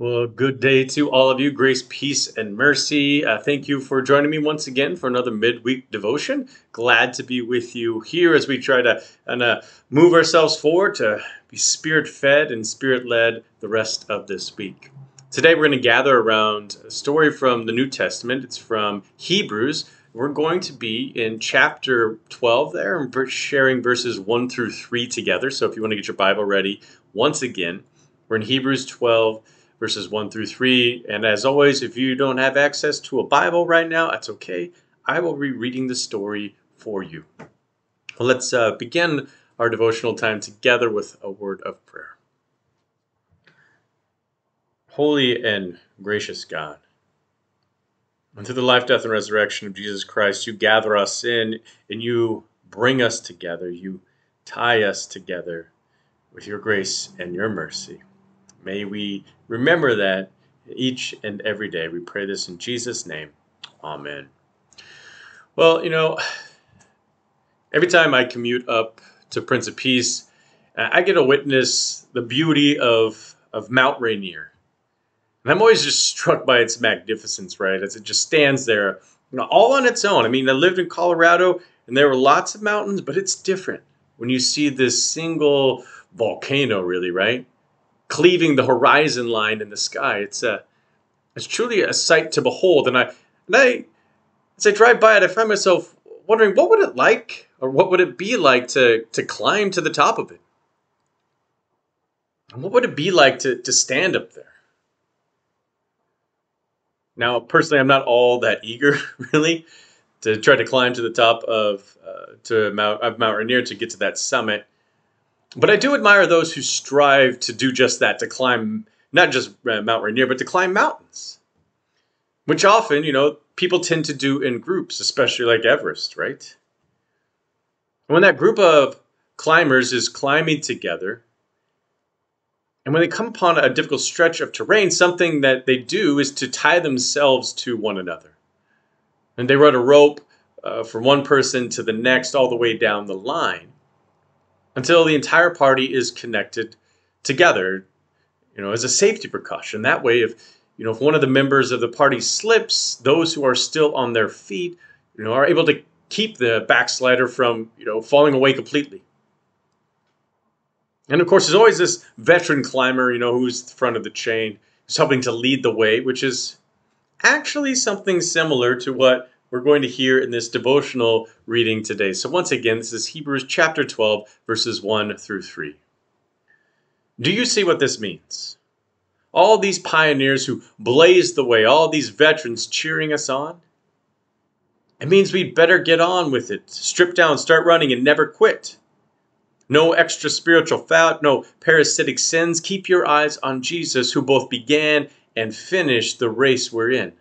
Well, good day to all of you. Grace, peace, and mercy. Uh, thank you for joining me once again for another midweek devotion. Glad to be with you here as we try to uh, move ourselves forward to be spirit fed and spirit led the rest of this week. Today, we're going to gather around a story from the New Testament. It's from Hebrews. We're going to be in chapter 12 there and sharing verses 1 through 3 together. So if you want to get your Bible ready, once again, we're in Hebrews 12 verses 1 through 3. And as always, if you don't have access to a Bible right now, that's okay. I will be reading the story for you. Well, let's uh, begin our devotional time together with a word of prayer. Holy and gracious God, and through the life, death, and resurrection of Jesus Christ, you gather us in and you bring us together. You tie us together with your grace and your mercy. May we remember that each and every day. We pray this in Jesus' name. Amen. Well, you know, every time I commute up to Prince of Peace, I get to witness the beauty of, of Mount Rainier. And I'm always just struck by its magnificence, right? As it just stands there, you know, all on its own. I mean, I lived in Colorado and there were lots of mountains, but it's different when you see this single volcano, really, right? Cleaving the horizon line in the sky. It's a it's truly a sight to behold. And I and I as I drive by it, I find myself wondering what would it like or what would it be like to to climb to the top of it? And what would it be like to, to stand up there? Now, personally, I'm not all that eager, really, to try to climb to the top of uh, to Mount of Mount Rainier to get to that summit. But I do admire those who strive to do just that, to climb not just uh, Mount Rainier, but to climb mountains, which often, you know, people tend to do in groups, especially like Everest, right? And when that group of climbers is climbing together, and when they come upon a difficult stretch of terrain, something that they do is to tie themselves to one another. And they run a rope uh, from one person to the next all the way down the line until the entire party is connected together, you know, as a safety precaution. That way, if you know, if one of the members of the party slips, those who are still on their feet, you know, are able to keep the backslider from, you know, falling away completely. And of course, there's always this veteran climber, you know, who's the front of the chain, who's helping to lead the way, which is actually something similar to what we're going to hear in this devotional reading today. So, once again, this is Hebrews chapter 12, verses 1 through 3. Do you see what this means? All these pioneers who blazed the way, all these veterans cheering us on? It means we'd better get on with it, strip down, start running, and never quit. No extra spiritual fat, no parasitic sins. Keep your eyes on Jesus, who both began and finished the race we're in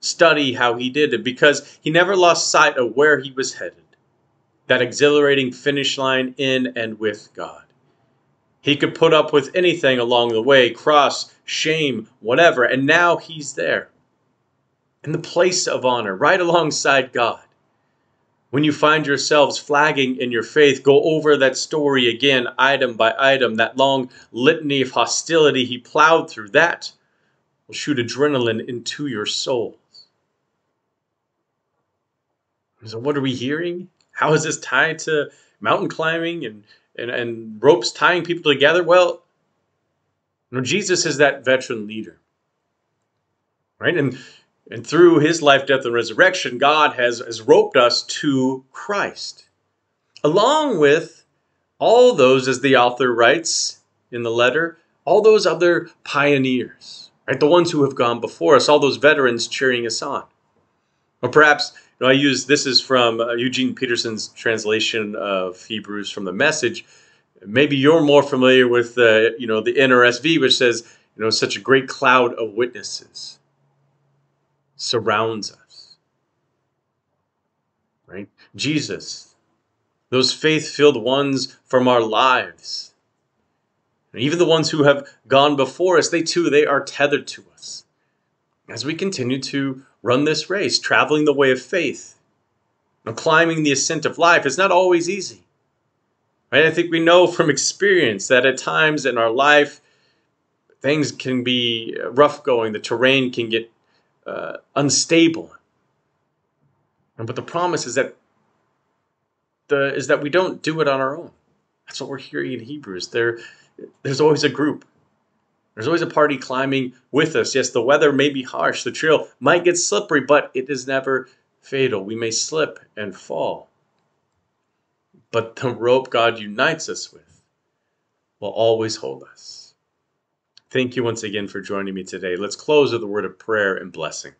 study how he did it because he never lost sight of where he was headed that exhilarating finish line in and with God. He could put up with anything along the way cross, shame, whatever, and now he's there in the place of honor, right alongside God. When you find yourselves flagging in your faith, go over that story again, item by item, that long litany of hostility he plowed through. That will shoot adrenaline into your soul. So what are we hearing? How is this tied to mountain climbing and, and, and ropes tying people together? Well, you know, Jesus is that veteran leader. Right? And and through his life, death, and resurrection, God has, has roped us to Christ. Along with all those, as the author writes in the letter, all those other pioneers, right? The ones who have gone before us, all those veterans cheering us on. Or perhaps know, I use this is from uh, Eugene Peterson's translation of Hebrews from the Message. Maybe you're more familiar with the, uh, you know, the NRSV, which says, you know, such a great cloud of witnesses surrounds us. Right? Jesus, those faith-filled ones from our lives, and even the ones who have gone before us, they too, they are tethered to us as we continue to run this race, traveling the way of faith. Now, climbing the ascent of life is not always easy. Right? I think we know from experience that at times in our life, things can be rough going, the terrain can get uh, unstable. And but the promise is that the is that we don't do it on our own. That's what we're hearing in Hebrews. There, there's always a group. There's always a party climbing with us. Yes, the weather may be harsh, the trail might get slippery, but it is never fatal. We may slip and fall. But the rope God unites us with will always hold us. Thank you once again for joining me today. Let's close with a word of prayer and blessing.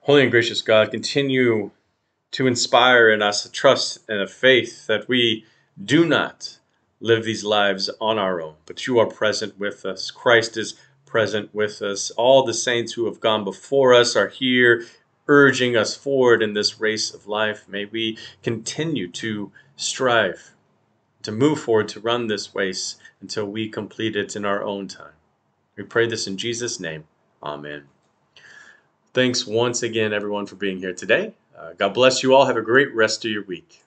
Holy and gracious God, continue to inspire in us a trust and a faith that we do not live these lives on our own, but you are present with us. Christ is present with us. All the saints who have gone before us are here urging us forward in this race of life. May we continue to strive, to move forward, to run this race until we complete it in our own time. We pray this in Jesus' name. Amen. Thanks once again, everyone, for being here today. Uh, God bless you all. Have a great rest of your week.